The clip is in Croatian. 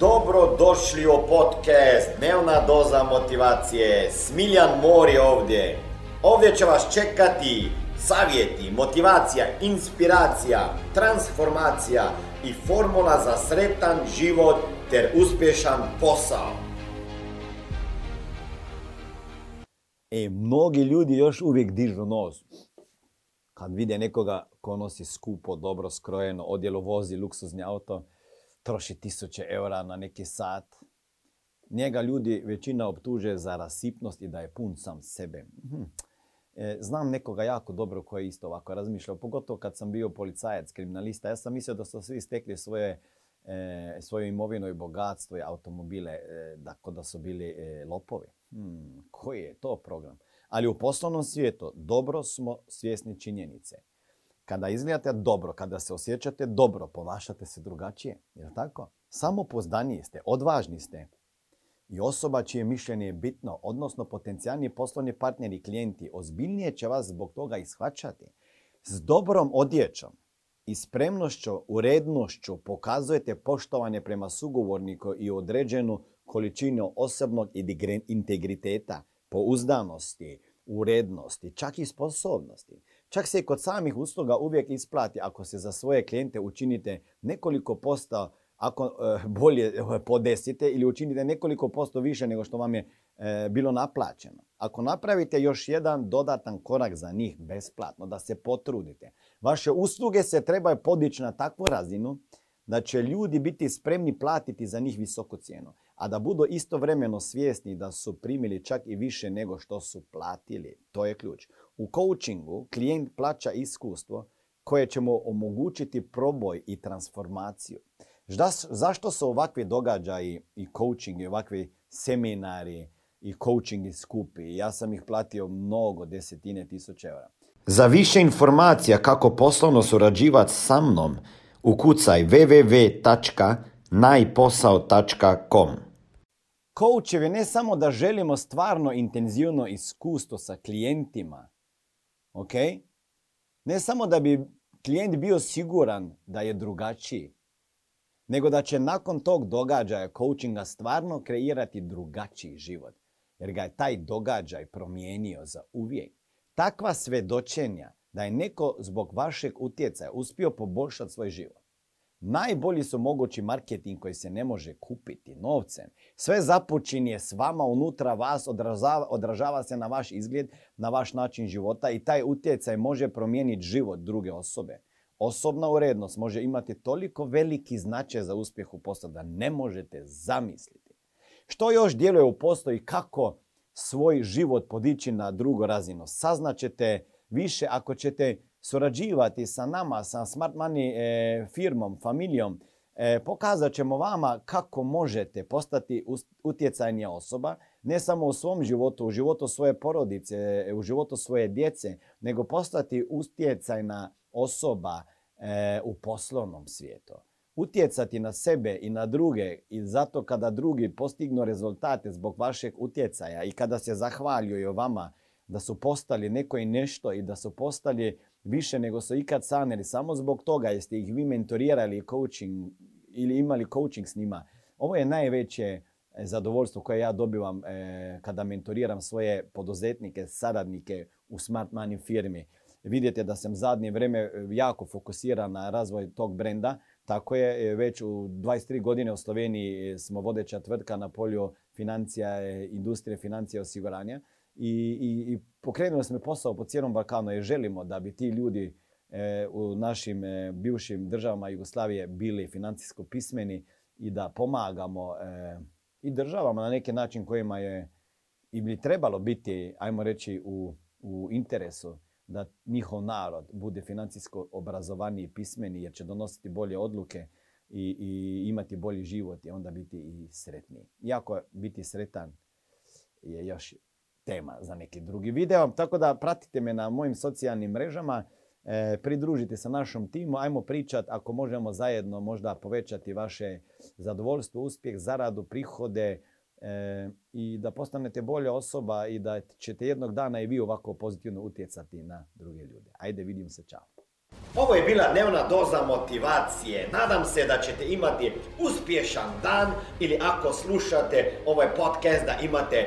Dobro došli u podcast Dnevna doza motivacije. Smiljan Mor je ovdje. Ovdje će vas čekati savjeti, motivacija, inspiracija, transformacija i formula za sretan život ter uspješan posao. E, mnogi ljudi još uvijek dižu nos. Kad vide nekoga ko nosi skupo, dobro skrojeno odjelo, vozi luksuzni auto, troši tisuće eura na neki sat. Njega ljudi većina optuže za rasipnost i da je pun sam sebe. E, znam nekoga jako dobro koji je isto ovako razmišljao, pogotovo kad sam bio policajac, kriminalista. Ja sam mislio da su svi stekli svoje, e, svoju imovinu i bogatstvo i automobile, e, da, da su bili lopovi. Hmm, koji je to program? Ali u poslovnom svijetu dobro smo svjesni činjenice. Kada izgledate dobro, kada se osjećate dobro, ponašate se drugačije. Je tako? Samopozdaniji ste, odvažni ste. I osoba čije mišljenje je bitno, odnosno potencijalni poslovni partneri i klijenti, ozbiljnije će vas zbog toga ishvaćati. S dobrom odjećom i spremnošću, urednošću pokazujete poštovanje prema sugovorniku i određenu količinu osobnog integriteta, pouzdanosti, urednosti, čak i sposobnosti. Čak se kod samih usluga uvijek isplati ako se za svoje klijente učinite nekoliko posta ako e, bolje e, podesite ili učinite nekoliko posto više nego što vam je e, bilo naplaćeno. Ako napravite još jedan dodatan korak za njih besplatno, da se potrudite. Vaše usluge se trebaju podići na takvu razinu da će ljudi biti spremni platiti za njih visoku cijenu, a da budu istovremeno svjesni da su primili čak i više nego što su platili. To je ključ. U coachingu klijent plaća iskustvo koje će mu omogućiti proboj i transformaciju. Zašto su ovakvi događaji i coaching i ovakvi seminari i coaching skupi? Ja sam ih platio mnogo, desetine tisuća eura. Za više informacija kako poslovno surađivati sa mnom, ukucaj www.najposao.com Coachevi ne samo da želimo stvarno intenzivno iskustvo sa klijentima, ok? Ne samo da bi klijent bio siguran da je drugačiji, nego da će nakon tog događaja coachinga stvarno kreirati drugačiji život. Jer ga je taj događaj promijenio za uvijek. Takva svedočenja da je neko zbog vašeg utjecaja uspio poboljšati svoj život. Najbolji su mogući marketing koji se ne može kupiti novcem. Sve započinje s vama unutra vas, odražava, odražava se na vaš izgled, na vaš način života i taj utjecaj može promijeniti život druge osobe. Osobna urednost može imati toliko veliki značaj za uspjeh u poslu da ne možete zamisliti. Što još djeluje u poslu i kako svoj život podići na drugu razinu? Saznaćete više ako ćete surađivati sa nama, sa Smart Money e, firmom, familijom. E, pokazat ćemo vama kako možete postati utjecajnija osoba, ne samo u svom životu, u životu svoje porodice, e, u životu svoje djece, nego postati utjecajna osoba e, u poslovnom svijetu. Utjecati na sebe i na druge i zato kada drugi postignu rezultate zbog vašeg utjecaja i kada se zahvaljuju vama da su postali neko i nešto i da su postali više nego su ikad sanjali samo zbog toga jeste ih vi mentorirali coaching ili imali coaching s njima. Ovo je najveće e, zadovoljstvo koje ja dobivam e, kada mentoriram svoje poduzetnike, saradnike u Smart Money firmi vidite da sam zadnje vrijeme e, jako fokusiran na razvoj tog brenda. Tako je, već u 23 godine u Sloveniji smo vodeća tvrtka na polju financija, industrije, financija osiguranja. I, i, i pokrenuli smo posao po cijelom Balkanu jer želimo da bi ti ljudi u našim bivšim državama Jugoslavije bili financijsko pismeni i da pomagamo i državama na neki način kojima je i bi trebalo biti, ajmo reći, u, u interesu da njihov narod bude financijsko obrazovaniji i pismeni jer će donositi bolje odluke i, i imati bolji život i onda biti i sretniji. Iako biti sretan je još tema za neki drugi video. Tako da pratite me na mojim socijalnim mrežama, e, pridružite se našom timu, ajmo pričat ako možemo zajedno možda povećati vaše zadovoljstvo, uspjeh, zaradu, prihode, E, i da postanete bolja osoba i da ćete jednog dana i vi ovako pozitivno utjecati na druge ljude. Ajde, vidim se, čao. Ovo je bila dnevna doza motivacije. Nadam se da ćete imati uspješan dan ili ako slušate ovaj podcast da imate